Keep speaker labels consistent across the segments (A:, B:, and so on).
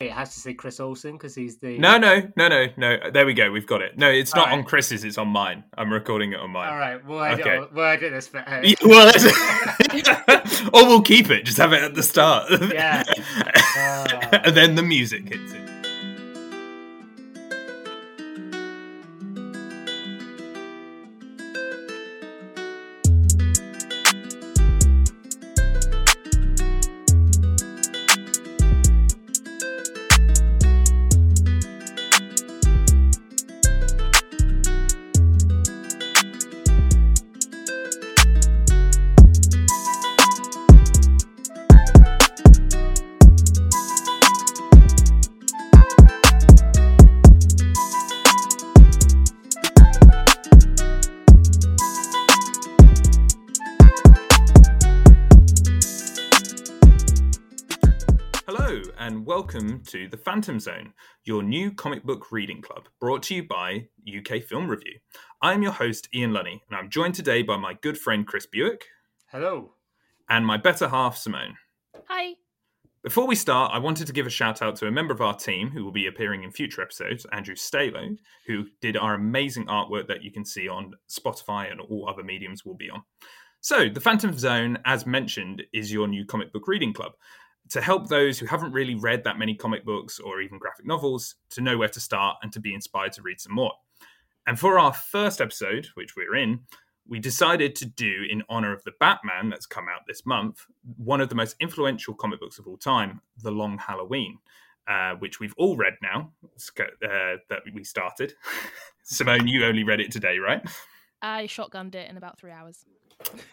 A: It has to say Chris Olsen because he's the.
B: No, no, no, no, no. There we go. We've got it. No, it's not
A: right.
B: on Chris's. It's on mine. I'm recording it on mine.
A: All right, we'll edit,
B: Okay.
A: we'll edit this bit out.
B: Yeah, well, or we'll keep it. Just have it at the start.
A: Yeah. Ah.
B: and then the music hits it. To The Fantom Zone, your new comic book reading club, brought to you by UK Film Review. I'm your host, Ian Lunny, and I'm joined today by my good friend Chris Buick
A: Hello.
B: and my better half, Symone.
C: Hi.
B: Before we start, I wanted to give a shout out to a member of our team who will be appearing in future episodes, Andrew Stalo, who did our amazing artwork that you can see on Spotify and all other mediums will be on. So, The Fantom Zone, as mentioned, is your new comic book reading club. To help those who haven't really read that many comic books or even graphic novels to know where to start and to be inspired to read some more. And for our first episode, which we're in, we decided to do in honor of the Batman that's come out this month, one of the most influential comic books of all time, The Long Halloween, uh, which we've all read now uh, that we started. Symone, you only read it today, right?
C: I shotgunned it in about three hours.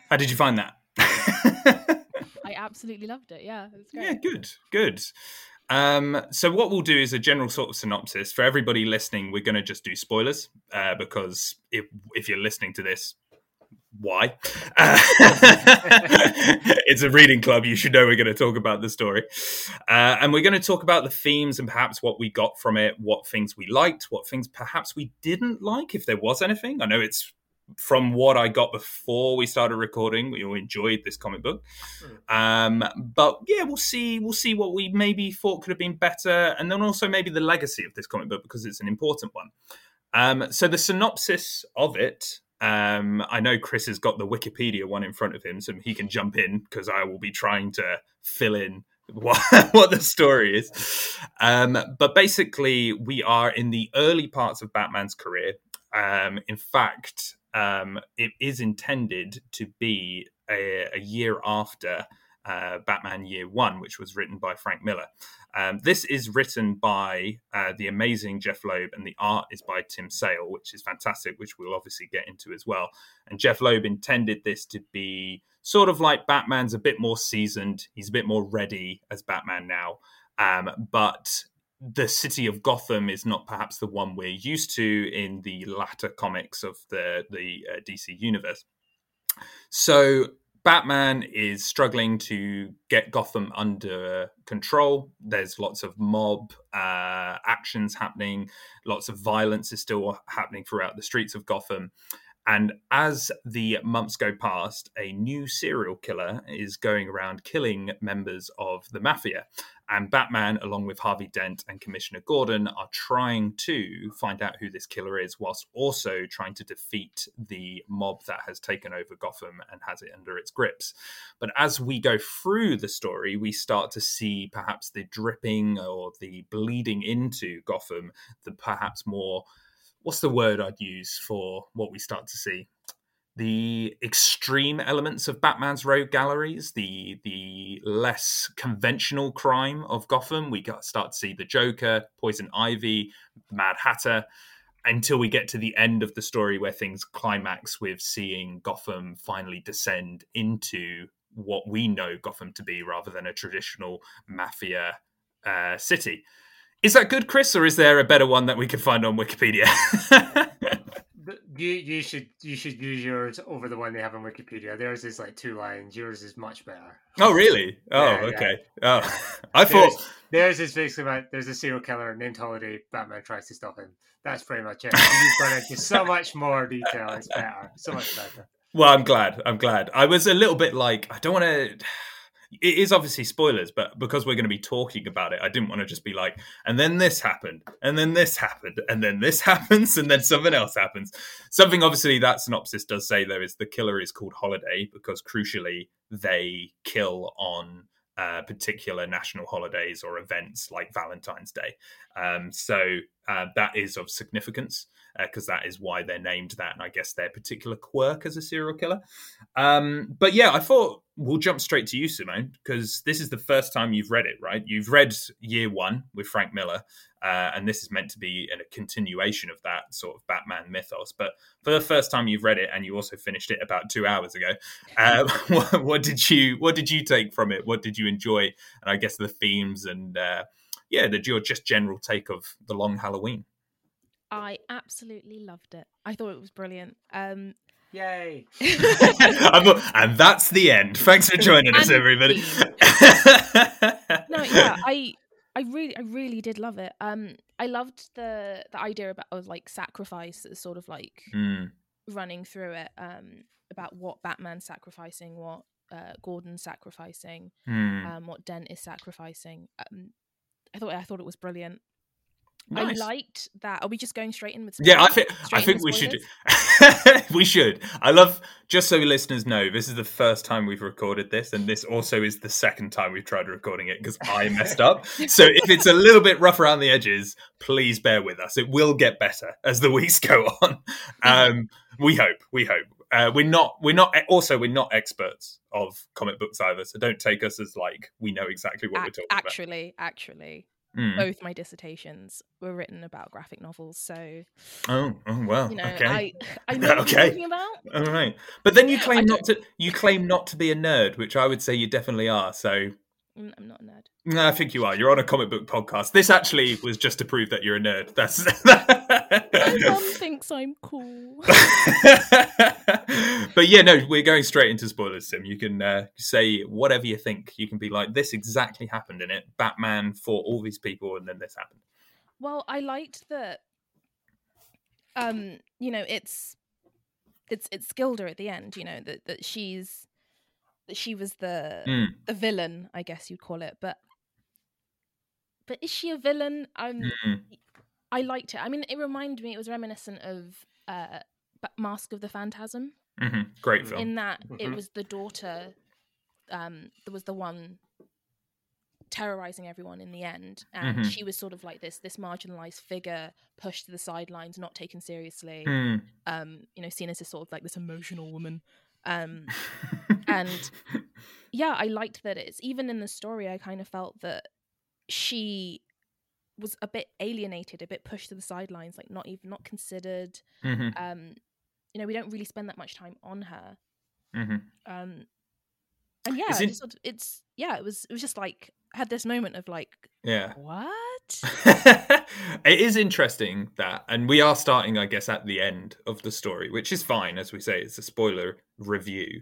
B: How did you find that?
C: I absolutely loved it. Yeah, it was great.
B: Yeah, good, good. Um, so what we'll do is a general sort of synopsis for everybody listening. We're going to just do spoilers uh, because if if you're listening to this, why? Uh, it's a reading club. You should know we're going to talk about the story, uh, and we're going to talk about the themes and perhaps what we got from it, what things we liked, what things perhaps we didn't like, if there was anything. I know it's from what I got before we started recording. We all enjoyed this comic book. Um, but yeah, we'll see. We'll see what we maybe thought could have been better, and then also maybe the legacy of this comic book because it's an important one. Um, so the synopsis of it. Um, I know Chris has got the Wikipedia one in front of him, so he can jump in because I will be trying to fill in what, what the story is. Um, but basically, we are in the early parts of Batman's career. Um, in fact, um, it is intended to be a, a year after uh, Batman Year One, which was written by Frank Miller. Um, this is written by uh, the amazing Jeff Loeb, and the art is by Tim Sale, which is fantastic, which we'll obviously get into as well. And Jeff Loeb intended this to be sort of like Batman's a bit more seasoned, he's a bit more ready as Batman now. Um, but the city of Gotham is not perhaps the one we're used to in the latter comics of the the uh, DC universe. So Batman is struggling to get Gotham under control. There's lots of mob uh, actions happening. Lots of violence is still happening throughout the streets of Gotham. And as the months go past, a new serial killer is going around killing members of the mafia. And Batman, along with Harvey Dent and Commissioner Gordon, are trying to find out who this killer is, whilst also trying to defeat the mob that has taken over Gotham and has it under its grips. But as we go through the story, we start to see perhaps the dripping or the bleeding into Gotham, the perhaps more what's the word I'd use for what we start to see? The extreme elements of Batman's rogue galleries, the the less conventional crime of Gotham. We start to see the Joker, Poison Ivy, Mad Hatter, until we get to the end of the story where things climax with seeing Gotham finally descend into what we know Gotham to be, rather than a traditional mafia uh, city. Is that good, Chris, or is there a better one that we could find on Wikipedia?
A: You you should you should use yours over the one they have on Wikipedia. Theirs is like two lines. Yours is much better.
B: oh, really? Oh,
A: Yeah, yeah.
B: okay. Oh, I thought.
A: Theirs, theirs is basically about there's a serial killer named Holiday. Batman tries to stop him. That's pretty much it. You've gone into so much more detail. It's better. So much better.
B: Well, I'm glad. I'm glad. I was a little bit like, I don't want to. It is obviously spoilers, but because we're going to be talking about it, I didn't want to just be like, and then this happened, and then this happened, and then this happens, and then something else happens. Something obviously that synopsis does say though is the killer is called Holiday because crucially they kill on uh, particular national holidays or events like Valentine's Day. Um, so uh, that is of significance because uh, that is why they're named that, and I guess their particular quirk as a serial killer. Um, but yeah, I thought we'll jump straight to you, Symone, because this is the first time you've read it, right? You've read Year One with Frank Miller, uh, and this is meant to be a continuation of that sort of Batman mythos. But for the first time you've read it, and you also finished it about two hours ago, uh, what, what, did you what did you take from it? What did you enjoy? And I guess the themes and uh, yeah, the your just general take of the Long Halloween.
C: I absolutely loved it. I thought it was brilliant. Um,
A: Yay!
B: and that's the end. Thanks for joining us, everybody.
C: no, yeah, I I really I really did love it. Um I loved the the idea about of like sacrifice sort of like
B: mm.
C: running through it um about what Batman's sacrificing, what uh, Gordon's sacrificing,
B: mm.
C: um what Dent is sacrificing. Um I thought I thought it was brilliant.
B: Nice.
C: I liked that. Are we just going straight in with?
B: Spoilers? Yeah, I think I think we should. we should. I love just so listeners know this is the first time we've recorded this, and this also is the second time we've tried recording it because I messed up. so if it's a little bit rough around the edges, please bear with us. It will get better as the weeks go on. Um, we hope. We hope. Uh, we're not. We're not. Also, we're not experts of comic books either. So don't take us as like we know exactly what we're talking
C: actually,
B: about.
C: Actually, actually,
B: Mm.
C: both my dissertations were written about graphic novels. So,
B: oh, oh well,
C: you know,
B: okay,
C: I I know what
B: okay,
C: you're talking about.
B: all right. But then you
C: Yeah,
B: claim not to. You claim not to be a nerd, which I would say you definitely are. So
C: I'm not a nerd.
B: no, I think you are. You're on a comic book podcast. This actually was just to prove that you're a nerd. That's.
C: My mum thinks I'm cool.
B: but yeah, no, we're going straight into spoilers, Sim. You can uh, say whatever you think. You can be like, this exactly happened in it. Batman fought all these people, and then this happened.
C: Well, I liked that. Um, you know, it's it's it's Gilda at the end. You know that that she's that she was the
B: Mm.
C: the villain, I guess you'd call it. But but is she a villain? Um. I liked it. I mean, it reminded me. It was reminiscent of uh, Mask of the Phantasm.
B: hmm Great film.
C: in that it
A: Mhm.
C: was the daughter um that was the one terrorizing everyone in the end and
B: Mhm.
C: she was sort of like this this marginalized figure pushed to the sidelines not taken seriously
B: Mm.
C: um you know seen as this sort of like this emotional woman um and yeah i liked that it's even in the story i kind of felt that she was a bit alienated a bit pushed to the sidelines like not even not considered
B: Mhm.
C: um you know we don't really spend that much time on her
B: Mhm.
C: um and yeah it sort of- it's yeah it was it was just like I had this moment of like
B: Yeah.
C: what
B: it is interesting that, and we are starting, I guess, at the end of the story, which is fine, as we say, it's a spoiler review.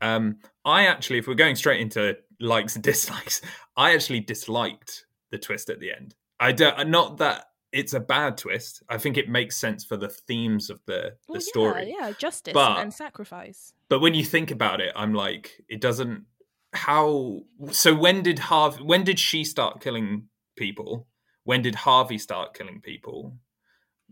B: Um, I actually, if we're going straight into likes and dislikes, I actually disliked the twist at the end. I don't, not that it's a bad twist. I think it makes sense for the themes of the the
C: well,
B: story.
C: yeah, yeah justice
B: But-
C: and sacrifice
B: But when you think about it, I'm like, it doesn't. How so? When did Harvey? When did she start killing people? When did Harvey start killing people?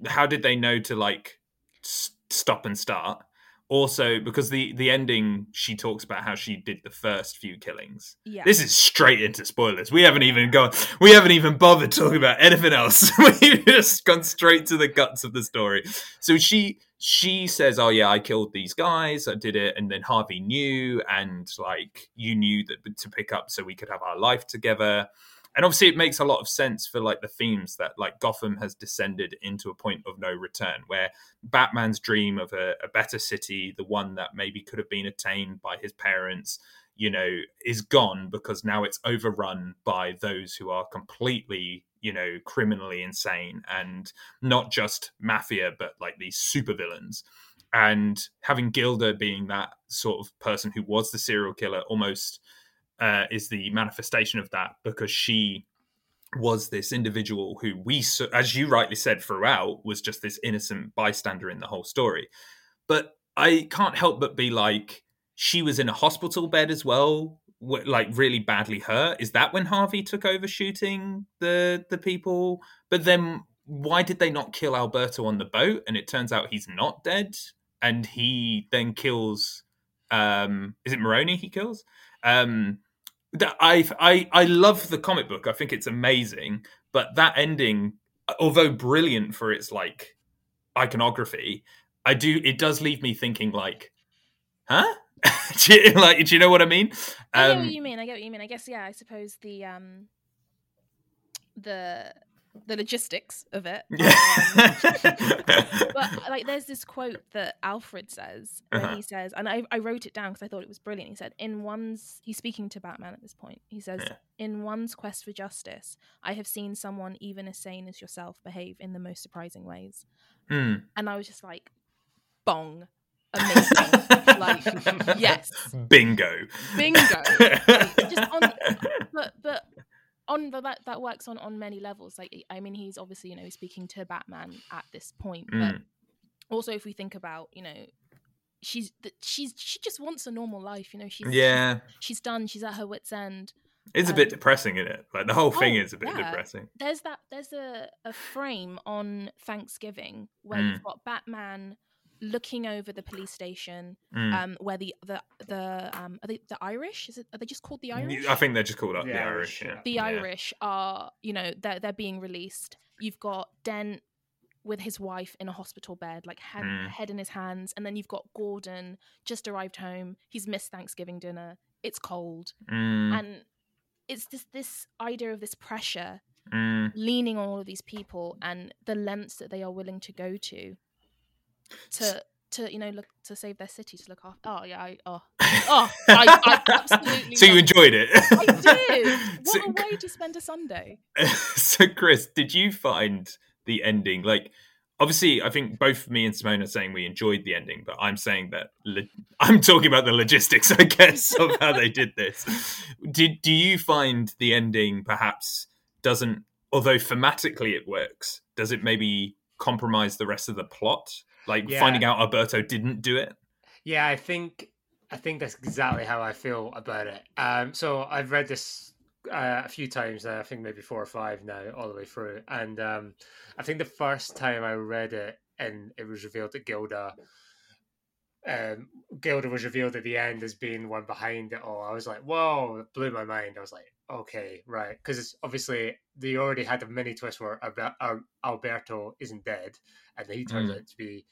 B: How did they know to like s- stop and start? Also, because the the ending, she talks about how she did the first few killings.
C: yeah
B: This is straight into spoilers. We haven't even gone. We haven't even bothered talking about anything else. We've just gone straight to the guts of the story. So she she says, "Oh yeah, I killed these guys. I did it." And then Harvey knew, and like you knew that to pick up, so we could have our life together. And obviously, it makes a lot of sense for like the themes that like Gotham has descended into a point of no return, where Batman's dream of a, a better city, the one that maybe could have been attained by his parents, you know, is gone because now it's overrun by those who are completely, you know, criminally insane and not just mafia, but like these supervillains. And having Gilda being that sort of person who was the serial killer almost uh, is the manifestation of that because she was this individual who we, as you rightly said throughout, was just this innocent bystander in the whole story. But I can't help but be like, she was in a hospital bed as well like really badly hurt. Is that when Harvey took over shooting the the people? But then why did they not kill Alberto on the boat? And it turns out he's not dead, and he then kills. Um, is it Maroni he kills? Um, I I I love the comic book. I think it's amazing, but that ending, although brilliant for its like iconography, I do it does leave me thinking like, huh? do you, like, do you know what I mean?
C: I get
B: Um,
C: what you mean. I get what you mean. I guess yeah. I suppose the um the the logistics of it. are, um, but like there's this quote that alfred says where
B: Uh-huh.
C: he says and I, I wrote it down because i thought it was brilliant he said in one's he's speaking to batman at this point he says
B: Yeah.
C: in one's quest for justice i have seen someone even as sane as yourself behave in the most surprising ways
B: Hmm.
C: and i was just like bong amazing like yes
B: bingo.
C: bingo just on but but on but that that works on on many levels like i mean he's obviously you know speaking to batman at this point but
B: Mm.
C: also if we think about you know she's th- she's she just wants a normal life you know she's
B: yeah,
C: she's done she's at her wits end
B: it's a bit
C: Um,
B: depressing, isn't it? Like the whole thing
C: oh,
B: is a bit
C: yeah.
B: depressing.
C: there's that there's a, a frame on thanksgiving where
B: Mm.
C: you've got batman looking over the police station
B: Mm.
C: um where the the the um are they the irish is it are they just called the irish
B: I think they're just called up
A: The
B: the
A: Irish,
B: Irish. Yeah.
A: yeah.
C: the
B: Yeah.
C: Irish are, you know, they're they're being released. You've got Dent with his wife in a hospital bed, like head,
B: Mm.
C: head in his hands, and then you've got Gordon just arrived home. He's missed Thanksgiving dinner. It's cold,
B: Mm,
C: and it's this this idea of this pressure
B: mm.
C: leaning on all of these people and the lengths that they are willing to go to to to you know look to save their city to look after. Oh yeah, I oh oh I, I absolutely.
B: so you
C: loved it.
B: enjoyed it?
C: I did. What
B: So-
C: a way to spend a Sunday.
B: so chris did you find the ending like obviously i think both me and simone are saying we enjoyed the ending but i'm saying that lo- i'm talking about the logistics i guess of how they did this did do you find the ending perhaps doesn't although thematically it works does it maybe compromise the rest of the plot like
A: Yeah.
B: finding out alberto didn't do it
A: Yeah, I think I think that's exactly how I feel about it. Um, so I've read this uh, a few times now. I think maybe four or five now, all the way through. And um, I think the first time I read it, and it was revealed that Gilda, um, Gilda was revealed at the end as being one behind it all. I was like, whoa, it blew my mind. I was like, okay, right, because obviously they already had a mini twist where Alberto isn't dead, and he turns
B: Mm.
A: out to be.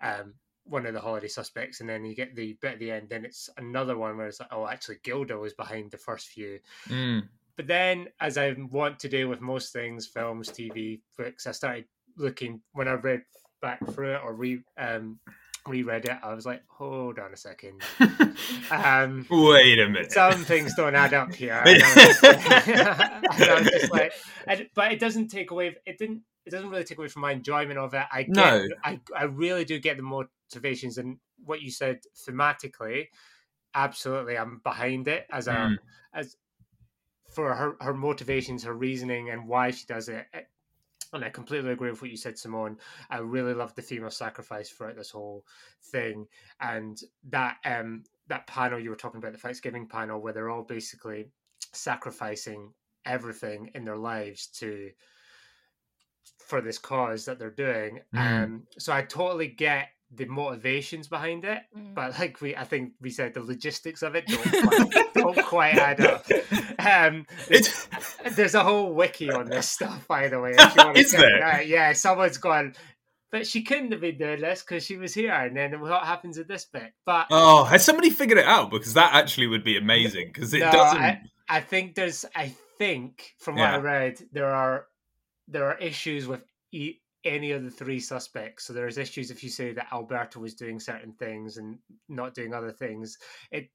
A: Um, one of the holiday suspects, and then you get the bit at the end. Then it's another one where it's like, oh, actually, Gilda was behind the first few.
B: Mm.
A: But then, as I want to do with most things, films, TV, books, I started looking when I read back through it or re um, reread it. I was like, hold on a second. Um,
B: wait a minute
A: some things don't add up here. And I was, I just like, and, but it doesn't take away. It didn't. It doesn't really take away from my enjoyment of it. I get,
B: No.
A: I I really do get the motivations and what you said thematically. Absolutely, I'm behind it as a
B: Mm.
A: as for her her motivations, her reasoning, and why she does it. And I completely agree with what you said, Symone. I really love the theme of sacrifice throughout this whole thing, and that um that panel you were talking about, the Thanksgiving panel, where they're all basically sacrificing everything in their lives to for this cause that they're doing.
B: Mm.
A: Um, so I totally get the motivations behind it,
C: Mm.
A: but like we, I think we said, the logistics of it don't quite, don't quite add up. Um,
B: It's-
A: there's a whole wiki on this stuff, by the way. If you want to
B: Is there?
A: Yeah, someone's gone. But she couldn't have been doing this because she was here, and then what happens at this bit? But
B: Oh, has somebody figured it out? Because that actually would be amazing. Because it
A: No,
B: doesn't.
A: I, I think there's. I think from what I read, there are there are issues with e- any of the three suspects. So there's issues if you say that Alberto was doing certain things and not doing other things. It,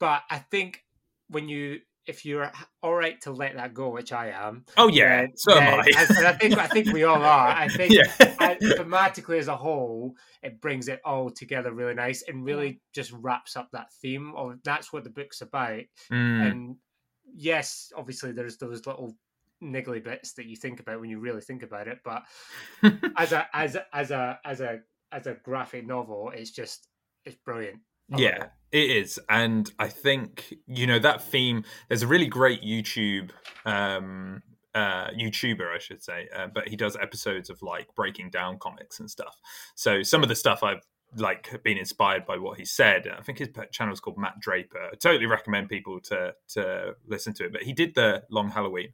A: but I think when you if you're all right to let that go, which I am.
B: oh yeah,
A: then-
B: so am I.
A: and I think I think we all are. I think
B: yeah.
A: and thematically as a whole, it brings it all together really nice and really just wraps up that theme of that's what the book's about.
B: Mm,
A: And yes, obviously there's those little niggly bits that you think about when you really think about it, but as a as as a as a as a graphic novel, it's just it's brilliant.
B: yeah, it is, and I think you know that theme. There's a really great YouTube um, uh, YouTuber, I should say, uh, but he does episodes of like breaking down comics and stuff. So some of the stuff I've like been inspired by what he said. I think his channel is called Matt Draper. I totally recommend people to to listen to it. But he did the Long Halloween,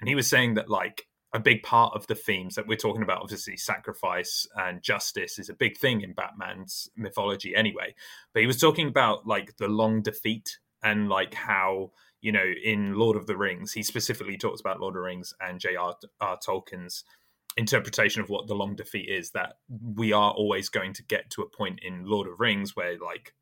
B: and he was saying that like a big part of the themes that we're talking about, obviously sacrifice and justice, is a big thing in Batman's mythology anyway. But he was talking about like the long defeat and like how you know in Lord of the Rings, he specifically talks about Lord of the Rings and J.R. Tolkien's interpretation of what the long defeat is that we are always going to get to a point in Lord of Rings where like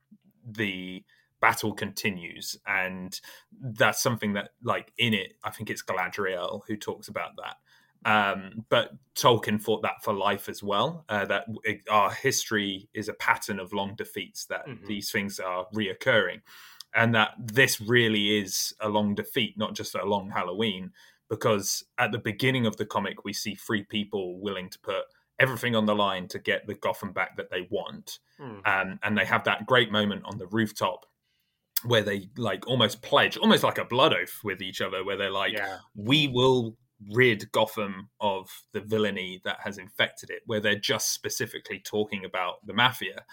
B: the battle continues and that's something that like in it I think it's Galadriel who talks about that um, but Tolkien thought that for life as well uh, that it, our history is a pattern of long defeats that mm-hmm. these things are reoccurring and that this really is a long defeat not just a long Halloween because at the beginning of the comic we see three people willing to put everything on the line to get the Gotham back that they want, mm. um, and they have that great moment on the rooftop where they like almost pledge, almost like a blood oath with each other, where they're like, yeah. "We will rid Gotham of the villainy that has infected it," where they're just specifically talking about the mafia.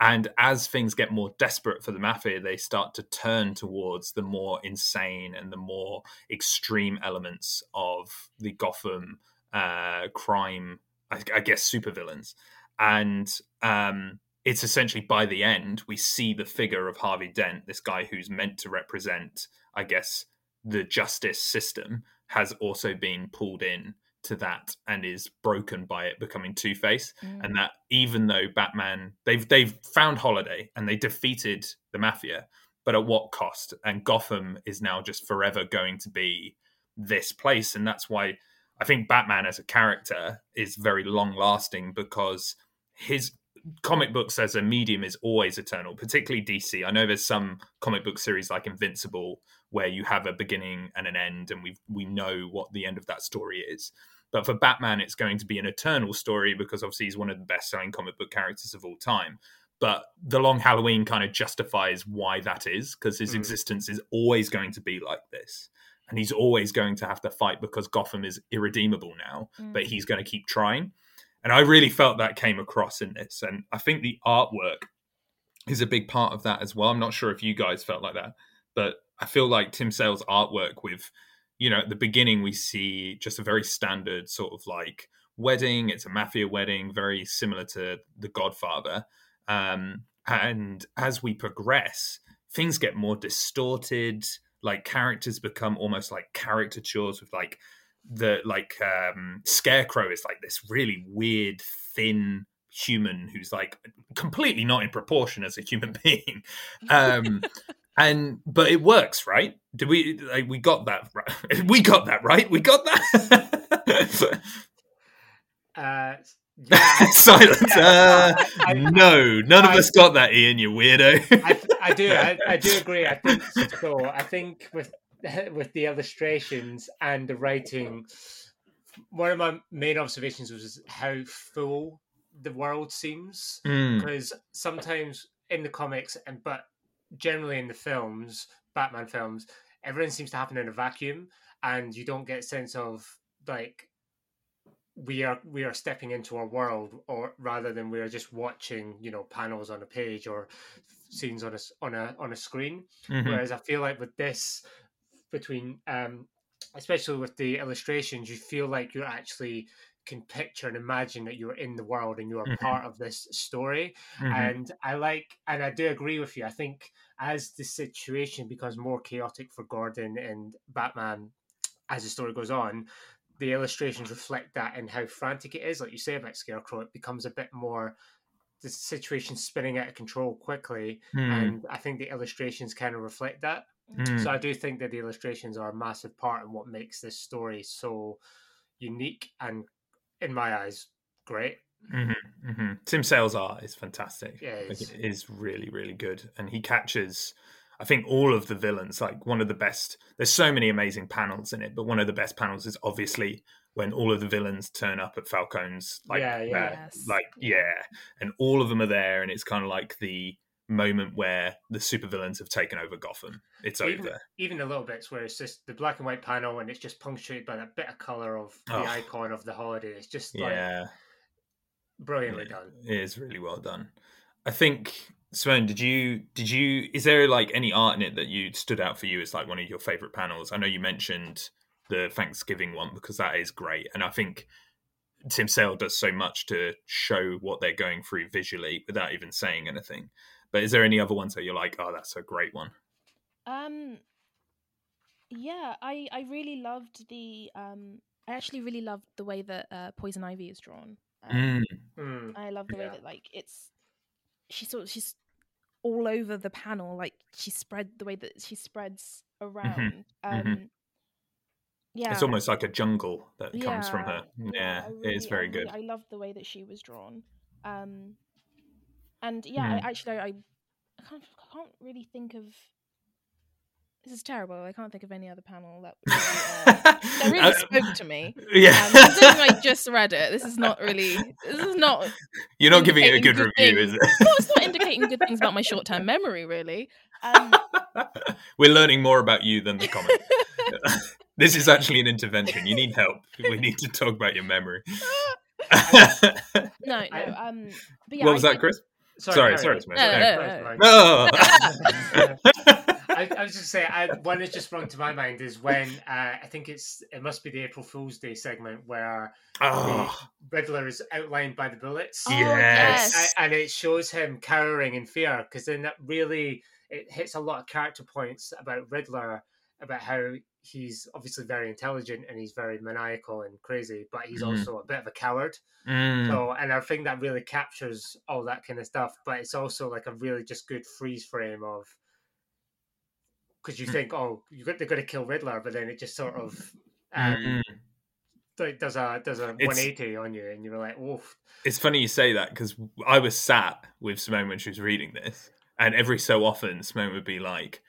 B: And as things get more desperate for the mafia, they start to turn towards the more insane and the more extreme elements of the Gotham uh, crime, I, I guess, supervillains. And um, it's essentially by the end, we see the figure of Harvey Dent, this guy who's meant to represent, I guess, the justice system, has also been pulled in to that and is broken by it becoming Two Face, mm. and that even though Batman they've they've found Holiday and they defeated the mafia, but at what cost? And Gotham is now just forever going to be this place, and that's why I think Batman as a character is very long lasting because his comic books as a medium is always eternal, particularly DC. I know there's some comic book series like Invincible where you have a beginning and an end, and we we know what the end of that story is. But for Batman, it's going to be an eternal story because obviously he's one of the best selling comic book characters of all time. But the long Halloween kind of justifies why that is because his mm. existence is always going to be like this. And he's always going to have to fight because Gotham is irredeemable now, mm. but he's going to keep trying. And I really felt that came across in this. And I think the artwork is a big part of that as well. I'm not sure if you guys felt like that, but I feel like Tim Sale's artwork with you know, at the beginning, we see just a very standard sort of like wedding. It's a mafia wedding, very similar to The Godfather. Um, and as we progress, things get more distorted. Like characters become almost like caricatures with like the like um scarecrow is like this really weird thin human who's like completely not in proportion as a human being um and but it works, right? Did we like, we got that right? We got that right. We got
A: that. uh, yeah,
B: Silence. Yeah, uh, I, I, no, none I, of us got that, Ian. You weirdo.
A: I, do. I, do agree. I think so. I think with with the illustrations and the writing, one of my main observations was how full the world seems. Mm. Because sometimes in the comics, and but generally in the films, Batman films, everything seems to happen in a vacuum, and you don't get a sense of like we are we are stepping into a world, or rather than we are just watching, you know, panels on a page or scenes on a on a on a screen. Mm-hmm. Whereas I feel like with this, between um, especially with the illustrations, you feel like you're actually can picture and imagine that you're in the world and you're mm-hmm. part of this story. Mm-hmm. And I like, and I do agree with you. I think as the situation becomes more chaotic for Gordon and Batman as the story goes on, the illustrations reflect that and how frantic it is. Like you say about Scarecrow, it becomes a bit more the situation spinning out of control quickly. Mm. And I think the illustrations kind of reflect that. Mm. So I do think that the illustrations are a massive part in what makes this story so unique and in my eyes, great.
B: Mm-hmm, mm-hmm. Tim Sale's art is fantastic. Yeah, it is. it is really, really good, and he catches. I think all of the villains, like one of the best. There's so many amazing panels in it, but one of the best panels is obviously when all of the villains turn up at Falcone's, like,
A: yeah, yeah.
B: Uh, like yeah, and all of them are there, and it's kind of like the moment where the supervillains have taken over Gotham. It's
A: even,
B: over.
A: even the little bits where it's just the black and white panel and it's just punctuated by that bit of color of the
B: Oh.
A: icon of the holiday. It's just like
B: Yeah,
A: brilliantly
B: Yeah.
A: done.
B: it is really well done. I think Symone, did you did you is there like any art in it that you stood out for you as like one of your favorite panels? I know you mentioned the Thanksgiving one because that is great, and I think Tim Sale does so much to show what they're going through visually without even saying anything. But is there any other ones that you're like, oh, that's a great one?
C: Um, yeah, I I really loved the um. I actually really loved the way that uh, Poison Ivy is drawn. Um,
B: Mm,
A: Mm.
C: I love the way
A: Yeah.
C: that like it's she sort of she's all over the panel, like she spread the way that she spreads around. Um,
B: mhm.
C: yeah,
B: It's almost like a jungle that comes from her.
C: yeah,
B: Yeah,
C: I
B: it is very
C: I
B: good.
C: really- I love the way that she was drawn. Um, and yeah,
B: Mm.
C: I actually I, I can't I can't really think of. This is terrible. I can't think of any other panel that really, uh, that really
B: Uh,
C: spoke to me.
B: yeah,
C: Um, I just read it, this is not really. This is not.
B: you're not giving it a good
C: good
B: review, is it?
C: No, it's not indicating good things about my short-term memory, really. Um,
B: We're learning more about you than the comment. this is actually an intervention. You need help. We need to talk about your memory.
C: no, no. Um, but yeah,
B: what was
C: I
B: that,
C: did-
B: Chris? Sorry,
A: carry
B: sorry,
A: on.
B: Symone.
C: No.
A: I, I was just saying, I, one that just sprung to my mind is when uh, I think it's it must be the April Fool's Day segment where
B: oh,
A: Riddler is outlined by the bullets.
C: Oh,
B: yes.
C: yes.
A: And it shows him cowering in fear because then that really it hits a lot of character points about Riddler about how he's obviously very intelligent and he's very maniacal and crazy, but he's
B: Mhm.
A: also a bit of a coward.
B: Mm,
A: So, and I think that really captures all that kind of stuff. But it's also like a really just good freeze frame of because you
B: Mm.
A: think, oh, you're go- they're going to kill Riddler, but then it just sort of um,
B: mm.
A: does a does a 180 on you, and you're like, oof.
B: It's funny you say that because I was sat with Symone when she was reading this, and every so often Symone would be like,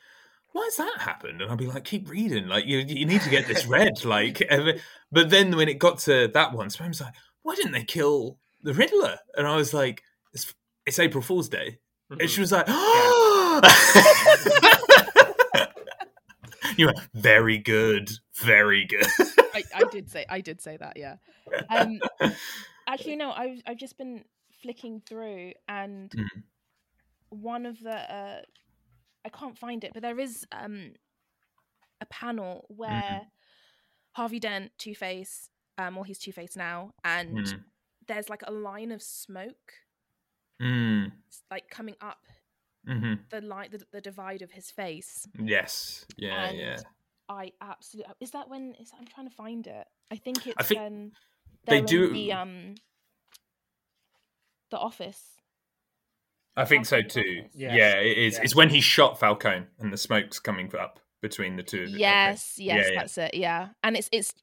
B: "Why has that happened?" And I'd be like, "Keep reading, like you you need to get this read." like, but then when it got to that one, was like, "Why didn't they kill the Riddler?" And I was like, "It's it's April Fool's Day," and she was like, "You were very good, very good."
C: I, I did say I did say that, yeah. Um, actually, no, I've I've just been flicking through, and
B: Mhm.
C: one of the uh, I can't find it, but there is um a panel
B: Mm-hmm.
C: where Harvey Dent, Two Face, um, well, he's Two Face now, and
B: Mm,
C: there's like a line of smoke,
B: mm,
C: like coming up
B: mhm.
C: the line, the, the divide of his face.
B: Yes, yeah,
C: and
B: yeah.
C: I absolutely is that when is I'm trying to find it. I think it's
B: I think
C: when
B: they do-
C: the um the office.
B: I think so too.
C: office.
B: Yeah, it is.
A: yes.
B: It's when he shot Falcone and the smoke's coming up between the two. of them. Okay.
C: Yes, yes,
B: Yeah, yeah.
C: that's it. Yeah, and it's it's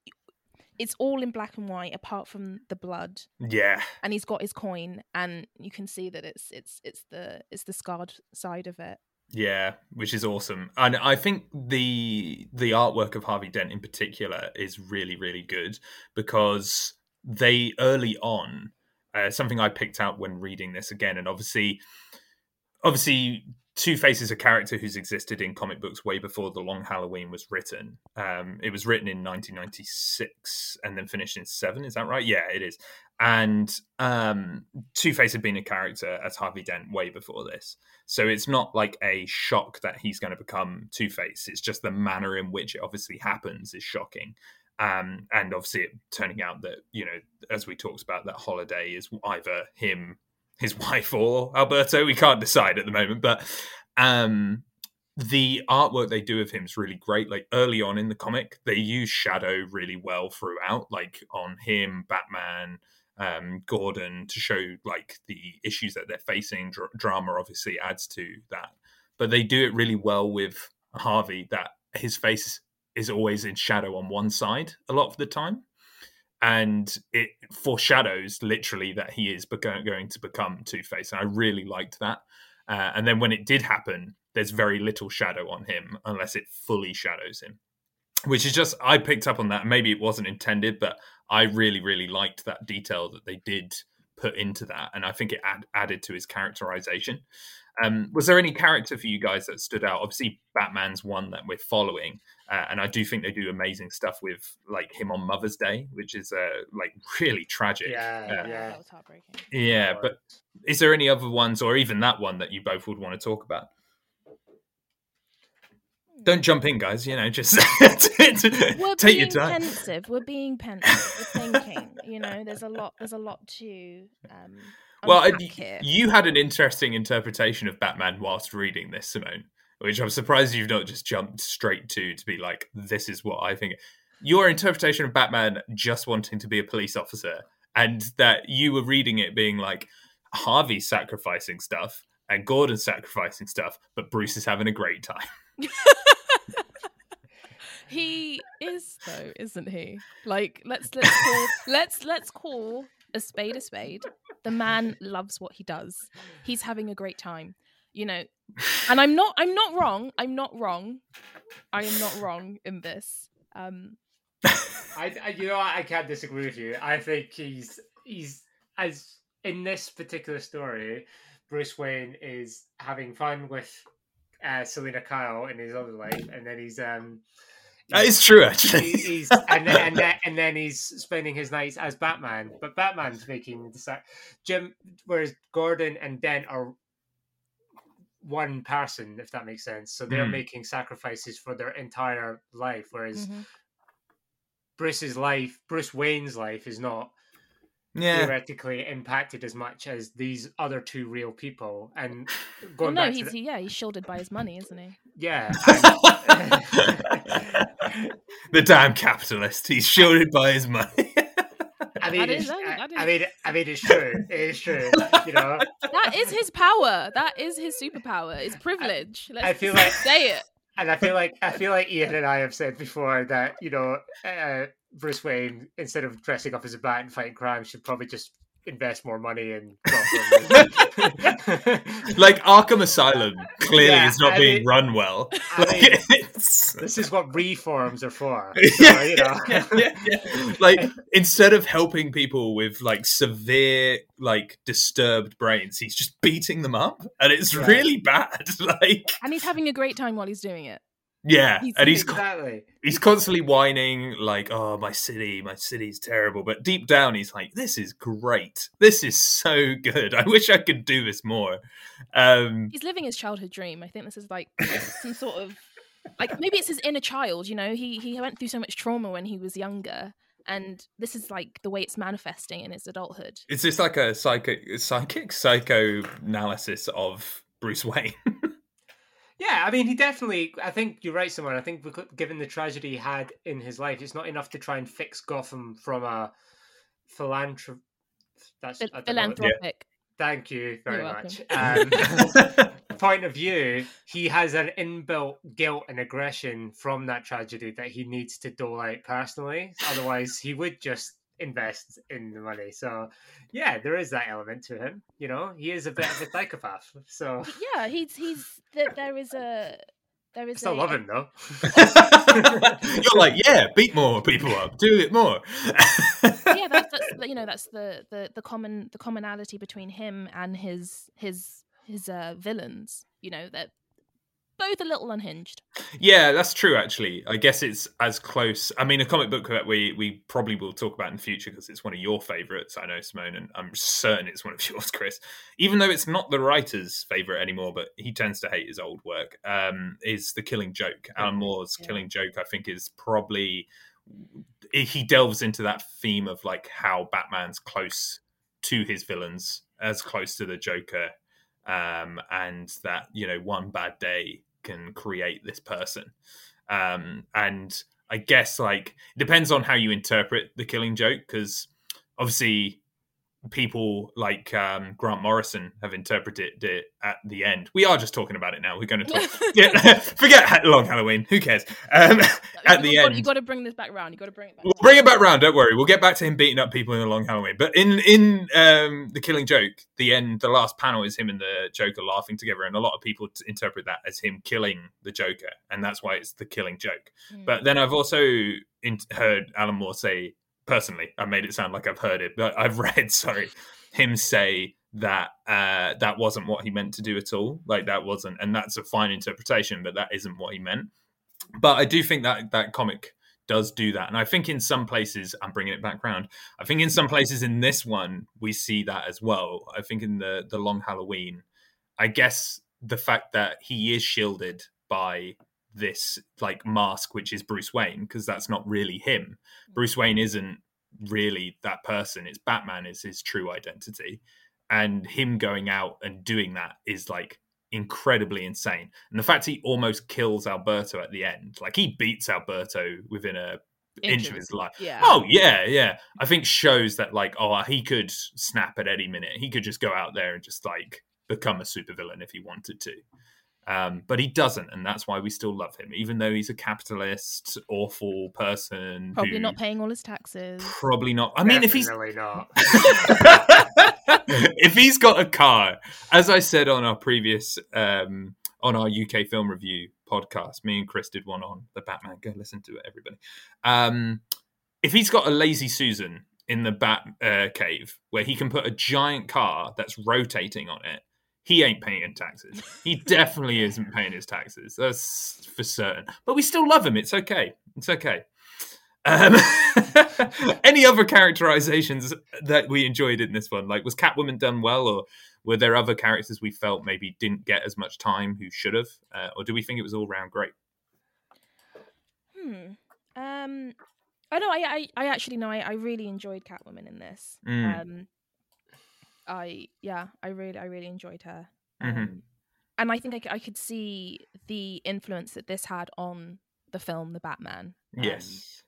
C: it's all in black and white apart from the blood,
B: Yeah,
C: and he's got his coin, and you can see that it's it's it's the it's the scarred side of it.
B: yeah, which is awesome. And I think the the artwork of Harvey Dent in particular is really really good because they early on uh, something I picked out when reading this again, and obviously, obviously, Two Face is a character who's existed in comic books way before the Long Halloween was written. Um, it was written in 1996 and then finished in seven. Is that right? Yeah, it is. And um, Two Face had been a character as Harvey Dent way before this, so it's not like a shock that he's going to become Two Face. It's just the manner in which it obviously happens is shocking. Um, and obviously, it turning out that you know, as we talked about, that holiday is either him, his wife, or Alberto. We can't decide at the moment, but um, the artwork they do of him is really great. Like early on in the comic, they use shadow really well throughout, like on him, Batman, um, Gordon, to show like the issues that they're facing. Dr- drama obviously adds to that, but they do it really well with Harvey. That his face is always in shadow on one side a lot of the time. And it foreshadows literally that he is going to become Two Face. And I really liked that. Uh, and then when it did happen, there's very little shadow on him unless it fully shadows him, which is just, I picked up on that. Maybe it wasn't intended, but I really, really liked that detail that they did put into that, and I think it add, added to his characterization. Um, was there any character for you guys that stood out? Obviously, Batman's one that we're following, uh, and I do think they do amazing stuff with like him on Mother's Day, which is uh, like really tragic.
A: Yeah,
B: Uh,
A: yeah.
C: that was heartbreaking.
B: yeah. But is there any other ones, or even that one that you both would want to talk about? Don't jump in, guys. You know, just
C: We're
B: take your
C: being
B: time.
C: pensive. We're being pensive. We're thinking. You know, there's a lot. There's a lot to. Um,
B: Well, you had an interesting interpretation of Batman whilst reading this, Symone, which I'm surprised you've not just jumped straight to to be like, "This is what I think." Your interpretation of Batman just wanting to be a police officer, and that you were reading it being like Harvey sacrificing stuff and Gordon sacrificing stuff, but Bruce is having a great time.
C: he is though, isn't he? Like let's let's call let's let's call a spade a spade. The man loves what he does. He's having a great time. You know, and I'm not I'm not wrong. I'm not wrong. I am not wrong in this. Um
A: I, I you know I can't disagree with you. I think he's he's as in this particular story, Bruce Wayne is having fun with uh, Selina Kyle in his other life, and then he's um
B: That is true, actually.
A: he- he's and then, and then and then he's spending his nights as Batman. But Batman's making the sac- Jim, whereas Gordon and Dent are one person, if that makes sense. So they're
B: Mm.
A: making sacrifices for their entire life, whereas
C: mhm.
A: Bruce's life, Bruce Wayne's life, is not
B: yeah.
A: theoretically impacted as much as these other two real people. And
C: Well,
A: going
C: no,
A: back
C: he's
A: to the,
C: yeah, he's shielded by his money, isn't he?
A: yeah,
B: the damn capitalist. He's shielded by his money.
A: I mean,
C: That is-
A: it's, I, I mean, I mean, it's true. It is true. You know,
C: That is his power. That is his superpower. It's privilege. Let's
A: I feel like-
C: say it.
A: and I feel like I feel like Ian and I have said before that you know uh, Bruce Wayne instead of dressing up as a bat and fighting crime should probably just invest more money in
B: like Arkham Asylum clearly
A: Yeah,
B: is not
A: I
B: being
A: mean-
B: run well.
A: I
B: Like,
A: mean-
B: it's-
A: this is what reforms are for. So,
B: yeah,
A: you know.
B: yeah, yeah, yeah. Like instead of helping people with like severe, like disturbed brains, he's just beating them up, and it's
A: Yeah.
B: really bad. Like,
C: And he's having a great time while he's doing it.
B: Yeah,
C: He's-
B: and he's
A: exactly.
B: he's constantly whining like oh my city my city's terrible but deep down he's like this is great this is so good i wish i could do this more um
C: He's living his childhood dream. I think this is like some sort of like maybe it's his inner child, you know. He he went through so much trauma when he was younger and this is like the way it's manifesting in his adulthood.
B: it's just like a psychic psychic psychoanalysis of bruce wayne
A: Yeah, I mean, he definitely. I think you're right, Simon. I think given the tragedy he had in his life, it's not enough to try and fix Gotham from a philanthrop. That's
C: Phil-
A: I know
C: philanthropic.
A: Thank you very
C: You're
A: much. Um, point of view, he has an inbuilt guilt and aggression from that tragedy that he needs to dole out personally. Otherwise, he would just invest in the money. So, yeah, there is that element to him. You know, he is a bit of a psychopath. So,
C: Yeah, he's he's th- there is a there is.
A: I still
C: a,
A: love him though.
B: you're like yeah beat more people up do it more
C: yeah, that's, that's you know that's the, the the common the commonality between him and his his his uh, villains. You know that both a little unhinged.
B: Yeah, that's true. Actually, I guess it's as close. I mean, a comic book that we we probably will talk about in the future because it's one of your favorites. I know Symone, and I'm certain it's one of yours, Chris. Even though it's not the writer's favorite anymore, but he tends to hate his old work. Um, is the Killing Joke? Alan Moore's
C: Yeah.
B: Killing Joke. I think is probably he delves into that theme of like how Batman's close to his villains, as close to the Joker, um, and that you know one bad day can create this person. Um, and I guess like it depends on how you interpret the Killing Joke because obviously people like um, Grant Morrison have interpreted it at the end. We are just talking about it now. We're going to talk. yeah, forget Long Halloween. Who cares? Um, at the
C: you
B: end,
C: you got to bring this back round. You got to bring it back.
B: We'll bring it back round. Don't worry. We'll get back to him beating up people in the long Halloween. But in in um, the Killing Joke, the end, the last panel is him and the Joker laughing together, and a lot of people t- interpret that as him killing the Joker, and that's why it's the Killing Joke.
C: Mm.
B: But then I've also in- heard Alan Moore say personally, I made it sound like I've heard it, but I've read, sorry, him say that uh, that wasn't what he meant to do at all. Like that wasn't, and that's a fine interpretation, but that isn't what he meant. But I do think that that comic does do that, and I think in some places, I'm bringing it back round. I think in some places in this one we see that as well. I think in the the Long Halloween, I guess the fact that he is shielded by this like mask which is Bruce Wayne because that's not really him. Mm. Bruce Wayne isn't really that person. It's Batman is his true identity. And him going out and doing that is like incredibly insane. And the fact he almost kills Alberto at the end, like he beats Alberto within a inch of his life.
C: Yeah.
B: Oh yeah, yeah. I think shows that like oh he could snap at any minute. He could just go out there and just like become a supervillain if he wanted to. Um, but he doesn't, and that's why we still love him, even though he's a capitalist, awful person.
C: Probably
B: who-
C: not paying all his taxes.
B: Probably not. I mean, if he's
A: Definitely not.
B: if he's got a car, as I said on our previous um, on our UK film review podcast, me and Chris did one on the Batman. Go listen to it, everybody. Um, if he's got a lazy Susan in the Bat uh, cave where he can put a giant car that's rotating on it, he ain't paying taxes. He definitely isn't paying his taxes. That's for certain. But we still love him. It's okay. It's okay. Um, any other characterizations that we enjoyed in this one? Like, was Catwoman done well, or were there other characters we felt maybe didn't get as much time who should have, uh, or do we think it was all round great?
C: Hmm. Um. Oh no, I I, I actually know I, I really enjoyed Catwoman in this.
B: Mm.
C: Um. I yeah, I really I really enjoyed her.
B: Mhm.
C: Um, and I think I, I, could see the influence that this had on the film The Batman. um,
B: Yes.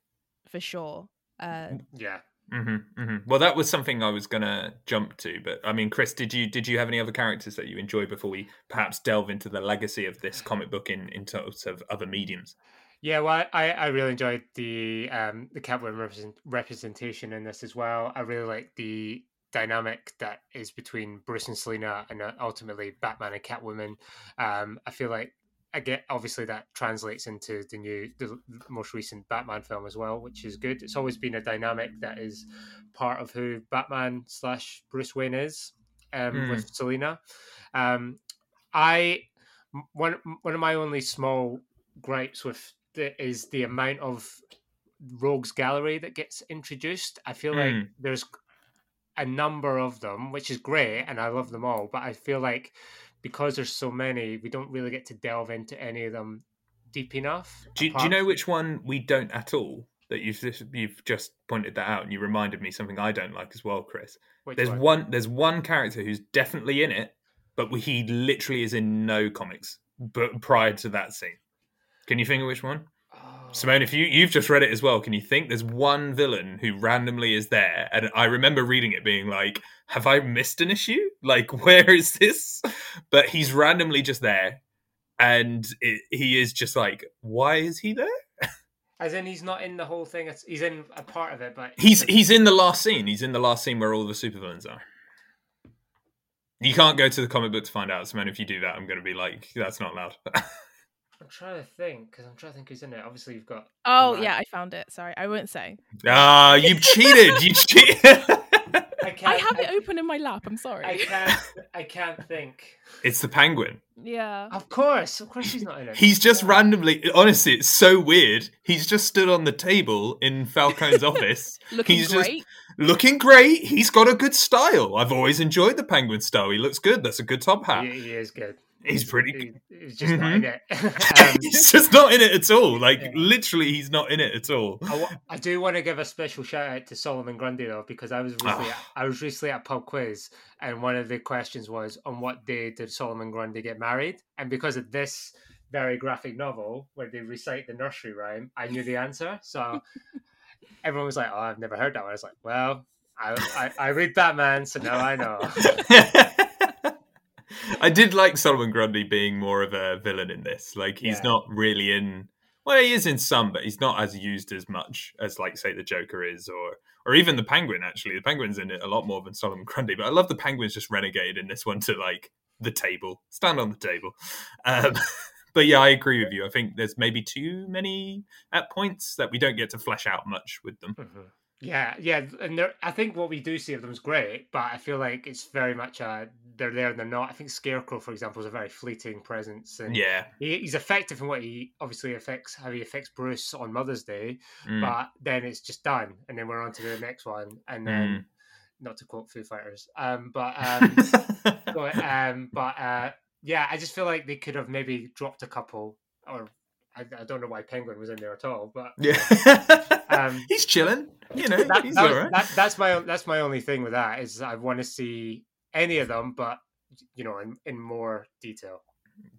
C: for sure. Uh,
A: Yeah.
B: Mm-hmm, mm-hmm. Well, that was something I was gonna jump to, but I mean, Chris, did you did you have any other characters that you enjoyed before we perhaps delve into the legacy of this comic book in in terms of other mediums?
A: Yeah, well, I, I really enjoyed the um the Catwoman represent, representation in this as well. I really like the dynamic that is between Bruce and Selina, and uh, ultimately Batman and Catwoman. Um, I feel like I get obviously that translates into the new, the most recent Batman film as well, which is good. It's always been a dynamic that is part of who Batman slash Bruce Wayne is um,
B: Mm.
A: with Selina. Um, I one one of my only small gripes with the, is the amount of rogues gallery that gets introduced. I feel like
B: Mm.
A: there's a number of them, which is great, and I love them all. But I feel like because there's so many, we don't really get to delve into any of them deep enough.
B: Do you, do you know which one we don't at all? That you've just, you've just pointed that out, and you reminded me something I don't like as well, Chris.
A: which
B: There's
A: one?
B: one. There's one character who's definitely in it, but he literally is in no comics. But prior to that scene, can you think of which one? Symone, if you you've just read it as well, can you think there's one villain who randomly is there? And I remember reading it being like, "Have I missed an issue? Like, where is this?" But he's randomly just there, and it, he is just like, "Why is he there?"
A: As in, he's not in the whole thing. It's, he's in a part of it, but
B: He's he's in the last scene. He's in the last scene where all the supervillains are. You can't go to the comic book to find out, Symone. If you do that, I'm going to be like, "That's not allowed."
A: I'm trying to think because I'm trying to think who's in it. Obviously, you've got.
C: oh
A: Right.
C: yeah, I found it. Sorry, I won't say.
B: ah, you cheated! You cheated!
A: I can't.
C: I have it open in my lap. I'm sorry.
A: I can't. I can't think.
B: it's the penguin.
C: yeah.
A: Of course, of course, he's not in it.
B: He's just
A: Yeah.
B: randomly, honestly, it's so weird. He's just stood on the table in Falcone's office,
C: Looking
B: he's just-
C: great.
B: looking great. He's got a good style. I've always enjoyed the penguin style. He looks good. That's a good top hat.
A: He, he is good.
B: He's pretty
A: He, he's just not
B: Mhm.
A: in it. um,
B: he's just not in it at all. Like
A: Yeah.
B: literally, he's not in it at all.
A: I, do want to give a special shout out to Solomon Grundy though, because I was recently
B: Ah.
A: I was recently at pub quiz, and one of the questions was on what day did Solomon Grundy get married, and because of this very graphic novel where they recite the nursery rhyme, I knew the answer. So everyone was like, "Oh, I've never heard that one." I was like, "Well." I, I, I read Batman, so now I know.
B: I did like Solomon Grundy being more of a villain in this. Like he's
A: Yeah.
B: not really in. Well, he is in some, but he's not as used as much as, like, say, the Joker is, or or even the Penguin. Actually, the Penguin's in it a lot more than Solomon Grundy. But I love the Penguin's just renegade in this one to like the table, stand on the table. Um, but yeah, I agree with you. I think there's maybe too many at points that we don't get to flesh out much with them.
A: Mhm. Yeah, yeah, and I think what we do see of them is great, but I feel like it's very much uh they're there and they're not. I think Scarecrow, for example, is a very fleeting presence, and
B: Yeah.
A: he, he's effective in what he obviously affects how he affects Bruce on Mother's Day,
B: Mm.
A: but then it's just done, and then we're on to the next one, and then not to quote Foo Fighters, um, but um, but, um, but uh, yeah, I just feel like they could have maybe dropped a couple, or I, I don't know why Penguin was in there at all, but
B: yeah.
A: Um,
B: he's chilling. You know,
A: that,
B: he's
A: that was-
B: all right.
A: that- that's my that's my only thing with that is I want to see any of them, but you know, in, in more detail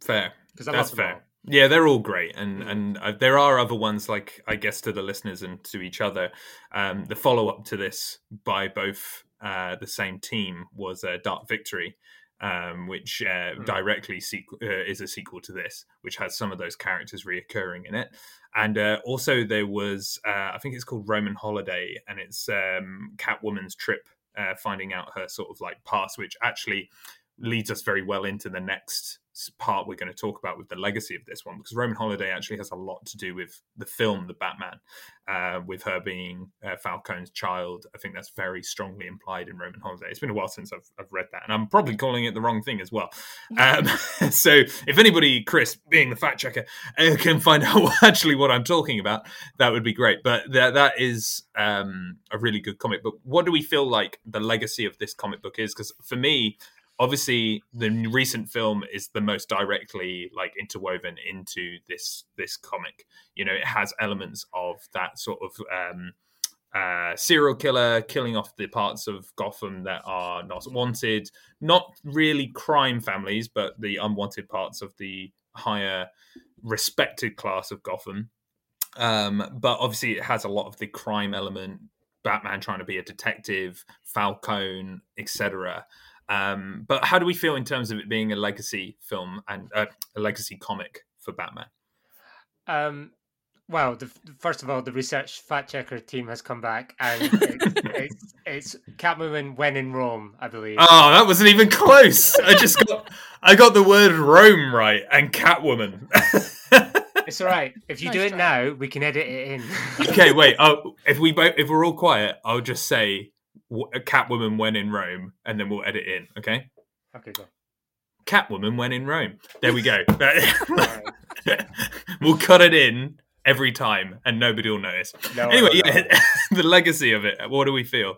B: Fair.
A: because
B: That's fair.
A: all.
B: Yeah, they're all great, and
A: Mm.
B: and uh, there are other ones like I guess to the listeners and to each other. Um, the follow up to this by both uh, the same team was uh, Dark Victory, um, which uh,
A: Mm.
B: directly sequ- uh, is a sequel to this, which has some of those characters reoccurring in it. And uh, also there was, uh, I think it's called Roman Holiday, and it's um, Catwoman's trip, uh, finding out her sort of like past, which actually leads us very well into the next part we're going to talk about with the legacy of this one because Roman Holiday actually has a lot to do with the film The Batman, uh, with her being uh, Falcone's child. I think that's very strongly implied in Roman Holiday. It's been a while since I've, I've read that, and I'm probably calling it the wrong thing as well. Um, so if anybody, Chris, being the fact checker, uh, can find out actually what I'm talking about, that would be great. But that that is um, a really good comic book. What do we feel like the legacy of this comic book is? Because for me, obviously the recent film is the most directly like interwoven into this this comic. You know it has elements of that sort of um uh serial killer killing off the parts of gotham that are not wanted. Not really crime families but the unwanted parts of the higher respected class of gotham. Um but obviously it has a lot of the crime element batman trying to be a detective falcone etc um, but how do we feel in terms of it being a legacy film and uh, a legacy comic for Batman?
A: Um, well, the, first of all, the research fact checker team has come back, and it's, it's, it's Catwoman when in Rome, I believe.
B: Oh, that wasn't even close. I just got I got the word Rome right and Catwoman.
A: It's all right. If you
C: Nice
A: do it
C: try.
A: now, we can edit it in.
B: okay, wait. Oh, if we both if we're all quiet, I'll just say w- Catwoman when in Rome, and then we'll edit in. Okay,
A: okay, go.
B: Catwoman when in Rome. There we go. We'll cut it in every time, and nobody will notice.
A: No,
B: anyway,
A: no,
B: yeah, the legacy of it. What do we feel?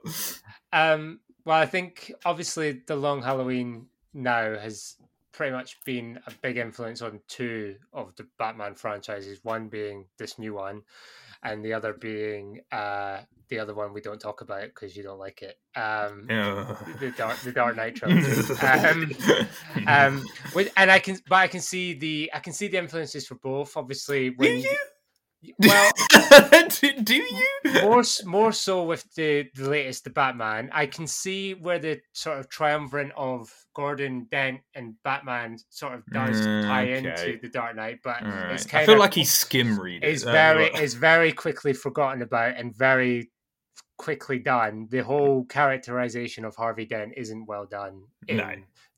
A: Um, well, I think obviously the Long Halloween now has pretty much been a big influence on two of the Batman franchises. One being this new one, and the other being uh, the other one we don't talk about because you don't like it. Um, the Dark the Dark Knight trilogy. um, um, with, and I can, but I can see the I can see the influences for both. Obviously,
B: do
A: when
B: you?
A: well,
B: do, do you?
A: more more so with the the latest the Batman, I can see where the sort of triumvirate of Gordon Dent and Batman sort of does tie
B: Mm,
A: into the Dark Knight, but
B: Alright.
A: it's
B: I feel
A: of
B: like he's skim reading.
A: is very is very quickly forgotten about and very quickly done. The whole characterization of Harvey Dent isn't well done in
B: No.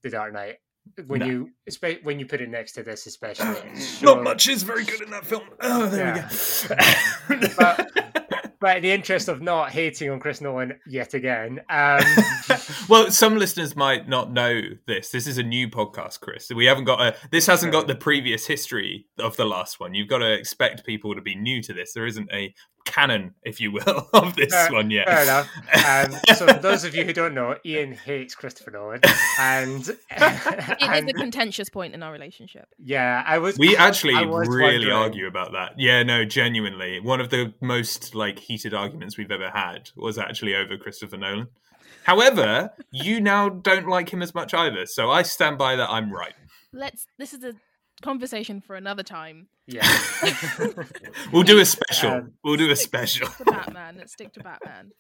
A: the Dark Knight. When
B: No.
A: you when you put it next to this, especially, it's
B: Not much is very good in that film. Oh, there we go.
A: But in the interest of not hating on Chris Nolan yet again, um,
B: well, some listeners might not know this. This is a new podcast, Chris. We haven't got a. This hasn't got the previous history of the last one. You've got to expect people to be new to this. There isn't a canon, if you will, of this
A: Fair-
B: one Yeah,
A: Fair enough. Um, so, for those of you who don't know, Ian hates Christopher Nolan, and,
C: It is
A: and
C: a contentious point in our relationship.
A: yeah, I was.
B: We actually
A: was
B: really
A: wondering-
B: argue about that. Yeah, no, genuinely. One of the most like heated arguments we've ever had was actually over Christopher Nolan. However, you now don't like him as much either, so I stand by that I'm right.
C: Let's. This is a conversation for another time.
A: Yeah.
B: We'll do a special.
A: Um,
B: we'll do a special.
C: to Batman. Let's stick to Batman.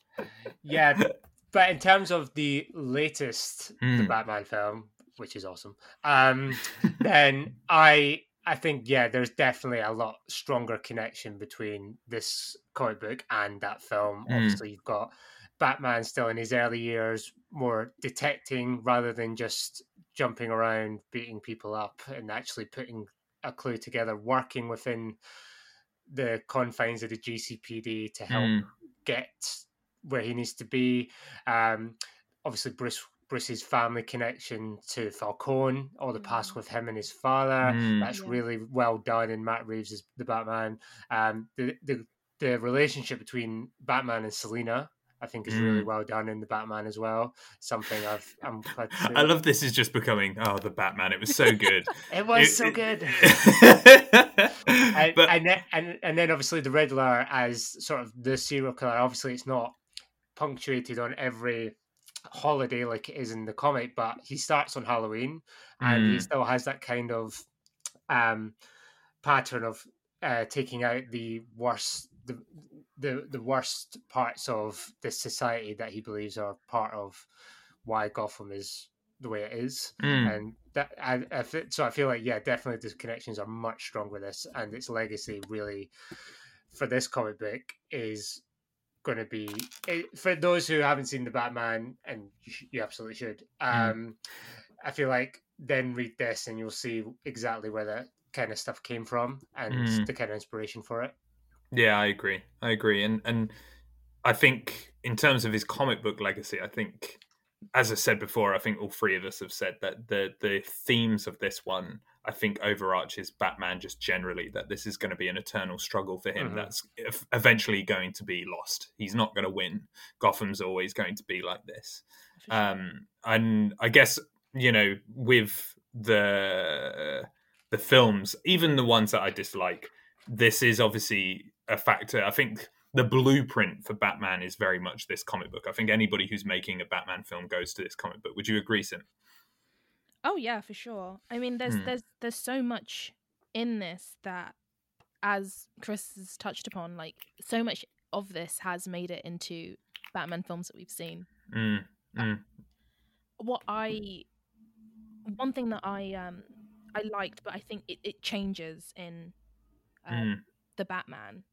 A: yeah, but- but in terms of the latest the
B: Mm.
A: Batman film, which is awesome, um, then I I think yeah, there's definitely a lot stronger connection between this comic book and that film.
B: Mm.
A: Obviously, you've got Batman still in his early years, more detecting rather than just jumping around, beating people up, and actually putting a clue together, working within the confines of the GCPD to help
B: Mm.
A: get where he needs to be. Um, obviously, Bruce Bruce's family connection to Falcone, all the past
C: Mm.
A: with him and his father.
B: Mm.
A: That's
C: Yeah.
A: really well done in Matt Reeves as the Batman. Um, the the the relationship between Batman and Selina, I think, is really
B: Mm.
A: well done in the Batman as well. Something I've I'm glad.
B: I love this is just becoming oh the Batman. It was so good.
A: It was
B: It-
A: so good. and,
B: but
A: and then and and then obviously the Riddler as sort of the serial killer. Obviously, it's not punctuated on every holiday like it is in the comic, but he starts on Halloween, and he
B: Mm.
A: still has that kind of um pattern of uh, taking out the worst the, the the worst parts of this society that he believes are part of why Gotham is the way it is
B: Mm.
A: and that I, I so I feel like yeah, definitely the connections are much stronger. with This and its legacy really for this comic book is going to be it, for those who haven't seen the Batman, and you, sh- you absolutely should.
B: Mm.
A: Um, I feel like then read this and you'll see exactly where that kind of stuff came from and
B: Mm.
A: the kind of inspiration for it.
B: Yeah, I agree. I agree, and and I think in terms of his comic book legacy, I think, as I said before, I think all three of us have said that the the themes of this one, I think, overarches Batman just generally. That this is going to be an eternal struggle for him.
A: Mhm.
B: That's eventually going to be lost. He's not going to win. Gotham's always going to be like this. Um, and I guess you know with the the films, even the ones that I dislike, this is obviously a factor. I think the blueprint for Batman is very much this comic book. I think anybody who's making a Batman film goes to this comic book. Would you agree, Sim?
C: Oh yeah, for sure. I mean, there's
B: Hmm.
C: there's there's so much in this that, as Chris has touched upon, like so much of this has made it into Batman films that we've seen.
B: Mm,
C: What I, one thing that I um I liked, but I think it, it changes in um,
B: mm,
C: the Batman,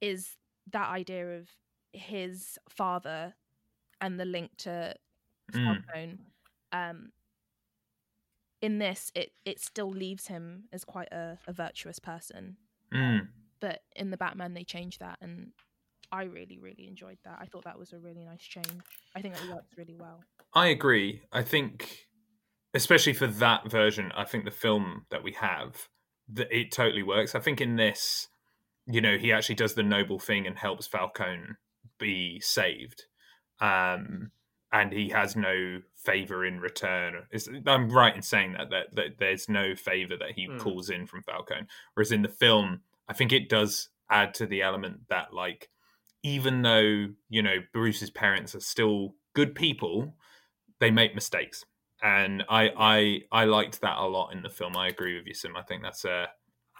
C: is that idea of his father and the link to
B: Mm.
C: Falcone. Um, in this, it it still leaves him as quite a, a virtuous person,
B: mm.
C: but in the Batman they changed that, and I really really enjoyed that. I thought that was a really nice change. I think it works really well.
B: I agree. I think, especially for that version, I think the film that we have, that it totally works. I think in this, you know, he actually does the noble thing and helps Falcone be saved, um, and he has no favor in return. Is I'm right in saying that that, that there's no favor that he
A: Mm.
B: calls in from Falcone, whereas in the film, I think it does add to the element that like even though you know Bruce's parents are still good people, they make mistakes, and I I I liked that a lot in the film. I agree with you, Sim. I think that's a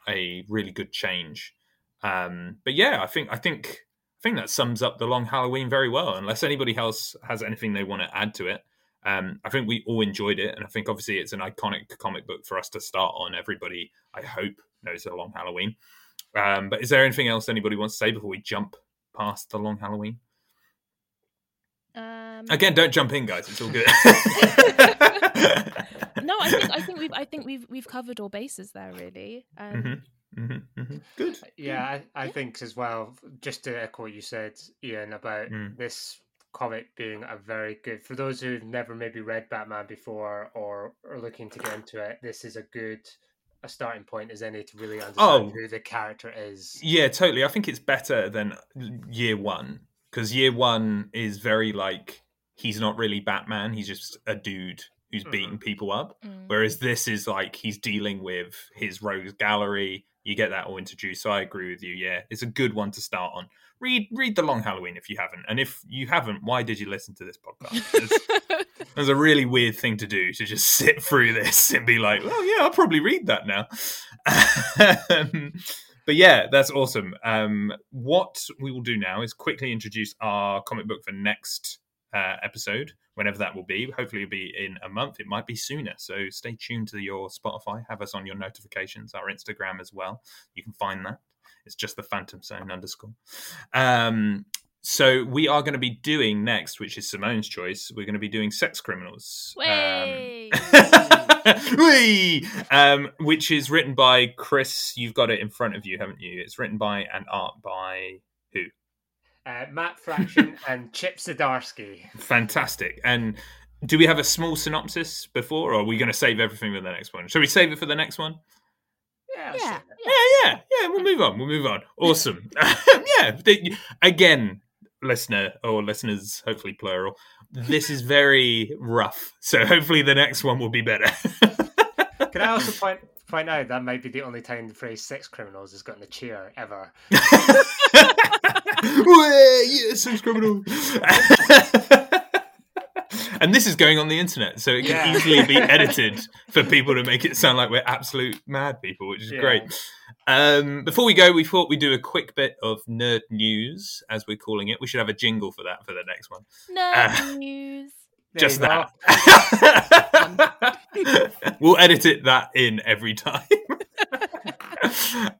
B: a really good change. Um, but yeah, I think I think I think that sums up the Long Halloween very well. Unless anybody else has anything they want to add to it, um, I think we all enjoyed it, and I think obviously it's an iconic comic book for us to start on. Everybody, I hope, knows the Long Halloween. Um, but is there anything else anybody wants to say before we jump past the Long Halloween?
C: Um,
B: Again, don't jump in, guys. It's all good.
C: no, I think I think we've I think we've we've covered all bases there really. Um,
B: Mhm. Hmm hmm Good.
A: Yeah, I, I
C: Yeah.
A: think as well, just to echo what you said, Ian, about
B: Mm.
A: this comic being a very good for those who've never maybe read Batman before or are looking to get into it, this is a good a starting point as any to really understand
B: Oh.
A: who the character is.
B: Yeah, totally. I think it's better than year one because year one is very like he's not really Batman. He's just a dude who's
A: Mhm.
B: beating people up.
C: mm,
B: Whereas this is like he's dealing with his rogues gallery. You get that all introduced. So I agree with you. Yeah, it's a good one to start on. Read read the Long Halloween if you haven't, and if you haven't, why did you listen to this podcast? It's, a really weird thing to do to just sit through this and be like, "Oh yeah, I'll probably read that now." um, but yeah, that's awesome. Um, what we will do now is quickly introduce our comic book for next uh, episode, whenever that will be. Hopefully, it'll be in a month. It might be sooner. So stay tuned to your Spotify. Have us on your notifications. Our Instagram as well. You can find that. It's just the Fantom Zone underscore. Um, so we are going to be doing next, which is Symone's choice. We're going to be doing Sex Criminals. Um, um, which is written by Chris. You've got it in front of you, haven't you? It's written by and art by who?
A: Uh, Matt Fraction and Chip Zdarsky.
B: Fantastic. And do we have a small synopsis before, or are we going to save everything for the next one? Shall we save it for the next one?
A: Yeah,
C: Yeah.
B: Yeah, yeah, yeah. We'll move on. We'll move on. Awesome. yeah. Again, listener or listeners, hopefully plural. This is very rough, so hopefully the next one will be better.
A: Can I also point point out that might be the only time the phrase "sex criminals" has gotten a cheer ever?
B: Way, yes, sex criminal. and this is going on the internet, so it can
A: Yeah.
B: easily be edited for people to make it sound like we're absolute mad people, which is
A: Yeah.
B: great. Um, before we go, we thought we'd do a quick bit of nerd news, as we're calling it. We should have a jingle for that for the next one.
C: Nerd
B: Uh,
C: news.
A: There
B: Just that. we'll edit it that in every time.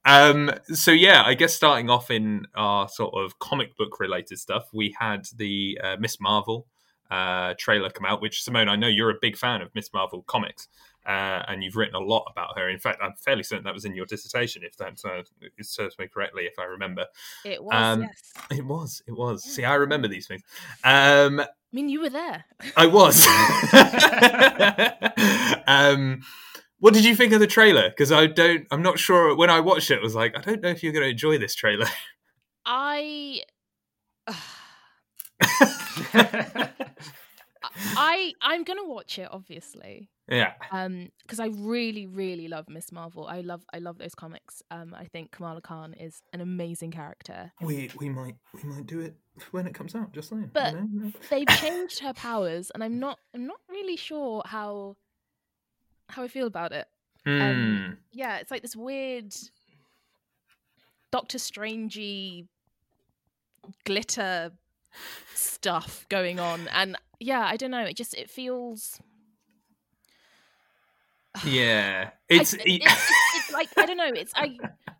B: um, so yeah, I guess starting off in our sort of comic book related stuff, we had the uh, Miss Marvel uh, trailer come out. Which Symone, I know you're a big fan of Miss Marvel comics. Uh, and you've written a lot about her. In fact, I'm fairly certain that was in your dissertation, if that uh, serves me correctly, if I remember.
C: It was,
B: um,
C: yes.
B: It was, it was. See, I remember these things. Um,
C: I mean, you were there.
B: I was. um, what did you think of the trailer? Because I don't, I'm not sure. When I watched it, I was like, I don't know if you're going to enjoy this trailer.
C: I. I I'm gonna watch it obviously
B: yeah,
C: um because I really really love Miss Marvel I love I love those comics um I think Kamala Khan is an amazing character
B: we we might we might do it when it comes out. Just saying.
C: But-
B: you know?
C: they've changed her powers and I'm not I'm not really sure how how I feel about it
B: Hmm.
C: yeah it's like this weird Doctor Strangey glitter stuff going on and yeah I don't know it just it feels
B: yeah, it's.
C: it- it's, it's, it's like I don't know. It's I.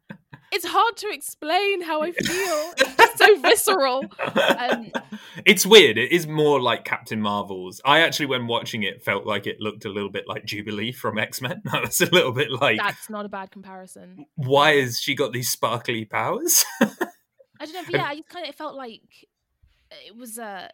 C: It's hard to explain how I feel. It's just so visceral. Um,
B: it's weird. It is more like Captain Marvel's. I actually, when watching it, felt like it looked a little bit like Jubilee from X Men. I was a little bit like,
C: that's not a bad comparison.
B: why has she got these sparkly powers?
C: I don't know. But yeah, I just kind of it felt like it was uh,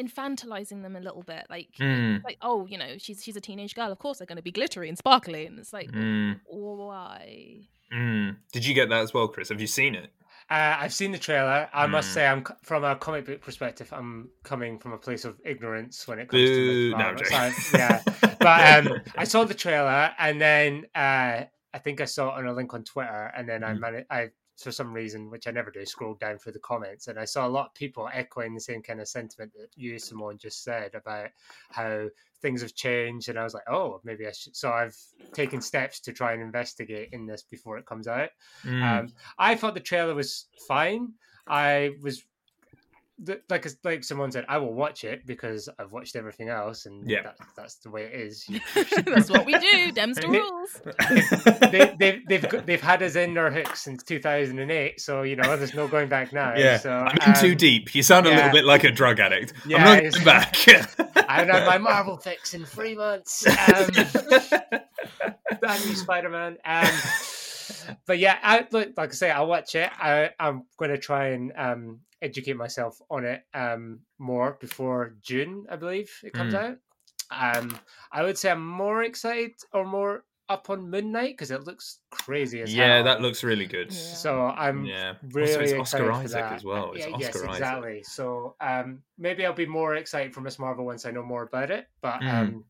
C: infantilizing them a little bit. Like,
B: Hmm.
C: like oh, you know, she's she's a teenage girl. Of course, they're going to be glittery and sparkly, and it's like,
B: Mm,
C: why?
B: Mm. Did you get that as well, Chris? Have you seen it?
A: Uh, I've seen the trailer. I must
B: Mm.
A: say, I'm from a comic book perspective. I'm coming from a place of ignorance when it comes to
B: Boo.
A: Miss
B: No, I'm
A: Marvel.
B: joking.
A: Yeah, but um, I saw the trailer, and then uh, I think I saw it on a link on Twitter, and then I
B: Mm.
A: managed. I for some reason, which I never do, scrolled down through the comments, and I saw a lot of people echoing the same kind of sentiment that you, Symone, just said about how things have changed, and I was like, oh, maybe I should. So I've taken steps to try and investigate in this before it comes out.
B: Mm.
A: Um, I thought the trailer was fine. I was like like someone said, I will watch it because I've watched everything else, and
B: Yeah.
A: that, that's the way it is.
C: That's what we do. Dems the rules.
A: they, they've they've they've had us in their hooks since 2008, so you know there's no going back now.
B: yeah,
A: so
B: I'm in too
A: um,
B: deep. You sound a
A: yeah.
B: little bit like a drug addict.
A: Yeah,
B: I'm not
A: it's-
B: going back.
A: I haven't had my Marvel fix in three months. Um, that new Spider-Man. Um, but yeah, I, look, like I say, I'll watch it. I, I'm going to try and um, educate myself on it um, more before June, I believe it comes out. Um, I would say I'm more excited or more up on Moon Knight because it looks crazy as
B: yeah,
A: hell.
B: that looks really good.
C: Yeah.
A: So I'm
B: Yeah.
A: really
B: also, it's
A: excited
B: Oscar
A: for
B: Isaac
A: that.
B: as well. It's
A: yeah,
B: Oscar
A: yes,
B: Isaac.
A: exactly. So um, maybe I'll be more excited for Miss Marvel once I know more about it. But
B: Mm.
A: um,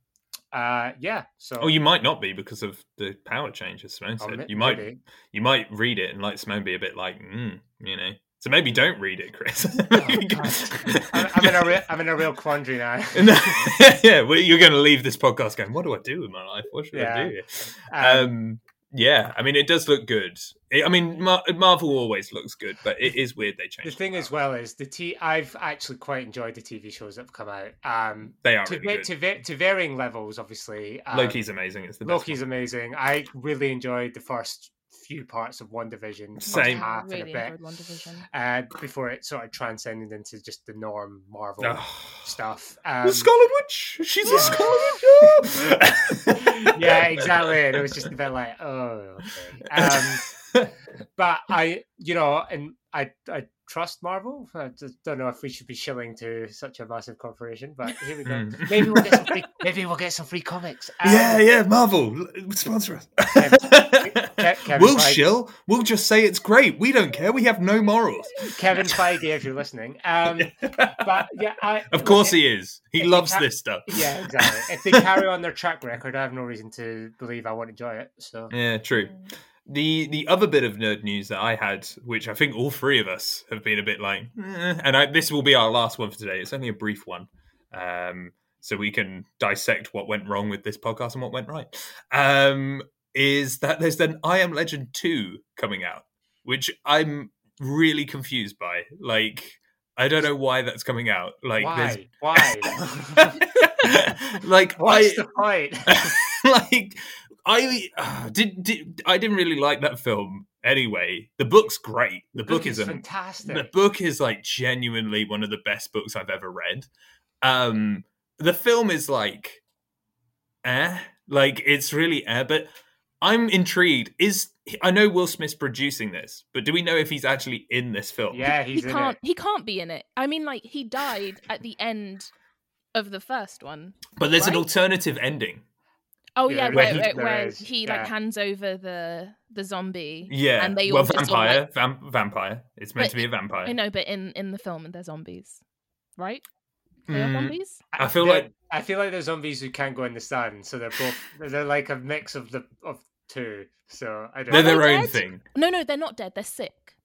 A: uh, yeah. So
B: Oh, you might not be because of the power changes. Symone
A: Oh,
B: said
A: ma-
B: you might
A: maybe.
B: you might read it and like Symone be a bit like, mm, you know. So maybe don't read it, Chris.
A: Oh, I'm, I'm in a real, I'm in a real quandary now.
B: No, yeah, well, you're going to leave this podcast going, what do I do with my life? What should I do?
A: Um,
B: Um, yeah, I mean, it does look good. It- I mean, Mar- Marvel always looks good, but it is weird they
A: change.
B: the
A: thing as well is the t. I've actually quite enjoyed the TV shows that have come out. Um,
B: They are
A: to,
B: really
A: va- to, va- to varying levels, obviously. Um,
B: Loki's amazing. It's the.
A: Loki's amazing. I really enjoyed the first few parts of WandaVision.
B: Same.
A: half
C: really
A: and a bit.
C: WandaVision.
A: uh, before it sort of transcended into just the norm Marvel
B: one.
A: stuff.
B: the
A: Um,
B: Scarlet Witch. She's a
A: Yeah.
B: Scarlet Witch.
A: yeah, exactly. And it was just a bit like, oh, okay. Um, but I, you know, and I, I trust Marvel. I just don't know if we should be shilling to such a massive corporation, but here we go.
B: Mm.
A: maybe we'll get some free. Maybe we'll get some free comics. Um,
B: yeah, yeah, Marvel, sponsor us.
A: Ke-
B: we'll
A: Feige-
B: shill. We'll just say it's great. We don't care. We have no morals.
A: Kevin Feige, if you're listening. Um, but yeah, I,
B: Of course he is. He loves
A: ca-
B: this stuff.
A: Yeah, exactly. If they carry on their track record, I have no reason to believe I won't enjoy it. So
B: Yeah, true. The the other bit of nerd news that I had, which I think all three of us have been a bit like, eh, and I, this will be our last one for today. It's only a brief one, um, so we can dissect what went wrong with this podcast and what went right. Um, is that there's an I Am Legend two coming out, which I'm really confused by. Like, I don't know why that's coming out. Like,
A: why? Why?
B: like
A: What's
B: I,
A: the point?
B: like I uh, did, did I didn't really like that film anyway. The book's great. The, book, is,
A: fantastic.
B: the book is like genuinely one of the best books I've ever read. Um the film is like eh like it's really eh but I'm intrigued. Is I know Will Smith's producing this, but do we know if he's actually in this film?
A: yeah,
C: he
A: in
C: can't.
A: it.
C: He can't be in it. I mean, like he died at the end of the first one.
B: But there's an alternative ending.
C: Oh
A: Yeah,
C: yeah,
A: there
C: where,
B: is,
C: where,
A: there
C: where
A: is,
C: he
A: yeah.
C: like hands over the the zombie.
B: Yeah.
C: And they
B: well,
C: all just sort of,
B: vampire,
C: like-
B: vam- vampire. It's meant
C: But
B: to be a vampire.
C: I know, but in in the film, they're zombies, right? They are
B: Mm,
C: zombies.
B: I feel
A: They're-
B: like-
A: I feel like they're zombies who can't go in the sun, so they're both they're like a mix of the of two. So I don't. Know.
B: They're
C: Are they
B: their own
C: dead?
B: thing.
C: No, no, they're not dead. They're sick.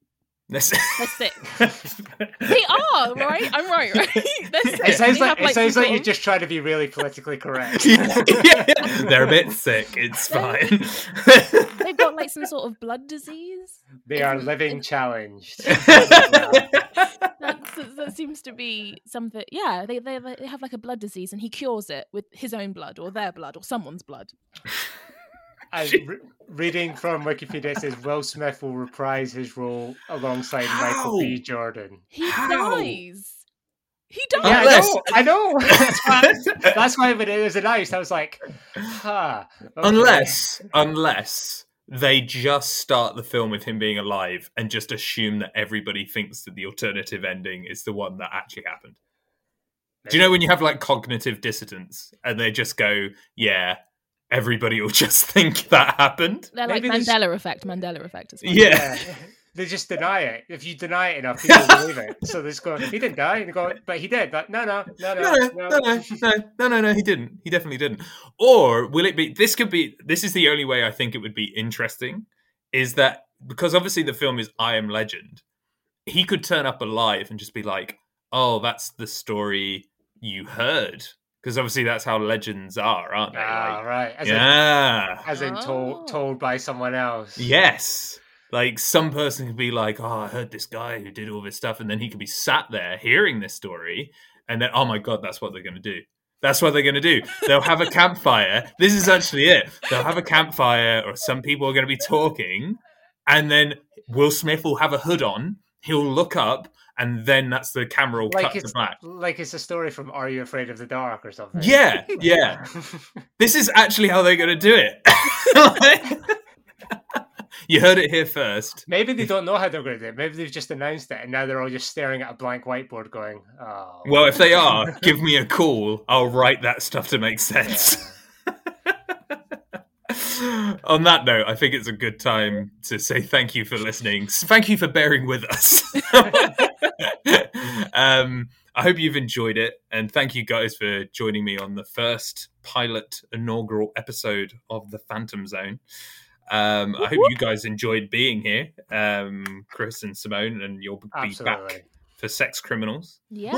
B: That's-
C: They're sick. They are right. I'm right, right? They're.
A: It sounds like
C: have,
A: it sounds
C: some
A: like you're just trying to be really politically correct.
B: Yeah, They're a bit sick. It's fine.
C: They've got like some sort of blood disease.
A: They are living challenged.
C: That's, that seems to be something. Yeah, they, they they have like a blood disease, and he cures it with his own blood or their blood or someone's blood.
A: I, re- reading from Wikipedia it says Will Smith will reprise his role alongside Michael B. Jordan.
C: He
B: How?
C: dies. He dies.
A: Yeah, I know. I know. That's why, that's why when it was announced, I was like, "Huh." okay.
B: unless, unless they just start the film with him being alive and just assume that everybody thinks that the alternative ending is the one that actually happened. Do you know when you have like cognitive dissonance and they just go, "Yeah, everybody will just think that happened."
C: They're like
A: Maybe this-
C: Mandela effect. Mandela effect as well.
B: Yeah.
A: Yeah. They just deny it. If you deny it enough, people believe it. So they just go, he didn't die. And you go, but he did. But no, no, no, no,
B: no, no, no, no, no, no, no, no, he didn't. He definitely didn't. Or will it be? This could be. This is the only way I think it would be interesting. Is that because obviously the film is I Am Legend. He could turn up alive and just be like, "Oh, that's the story you heard." Because obviously that's how legends are, aren't they?
A: Ah,
B: Like,
A: right. As in,
B: yeah.
A: as in
C: Oh.
A: told, told by someone else.
B: Yes. Like some person could be like, "Oh, I heard this guy who did all this stuff," and then he could be sat there hearing this story, and then, "Oh my god, that's what they're going to do." That's what they're going to do. They'll have a campfire. This is actually it. They'll have a campfire, or some people are going to be talking, and then Will Smith will have a hood on. He'll look up, and then that's the camera will
A: Like
B: cut to black.
A: like it's a story from Are You Afraid of the Dark or something.
B: Yeah, yeah. This is actually how they're going to do it. you heard it here first.
A: Maybe they don't know how they're going to do it. Maybe they've just announced it and now they're all just staring at a blank whiteboard going, oh.
B: Well, if they are, give me a call. I'll write that stuff to make sense. On that note, I think it's a good time to say thank you for listening. Thank you for bearing with us. um, I hope you've enjoyed it, and thank you guys for joining me on the first pilot inaugural episode of the Fantom Zone. Um, I hope you guys enjoyed being here, um, Chris and Symone, and you'll be
A: Absolutely.
B: back for sex criminals.
C: Yeah.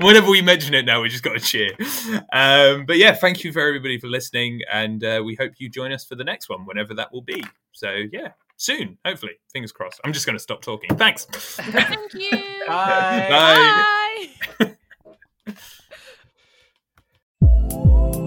B: Whenever we mention it now, we just got to cheer. Um, but yeah, thank you for everybody for listening. And uh, we hope you join us for the next one, whenever that will be. So yeah, soon, hopefully. Fingers crossed. I'm just going to stop talking. Thanks.
C: Thank you.
A: Bye.
B: Bye.
C: Bye.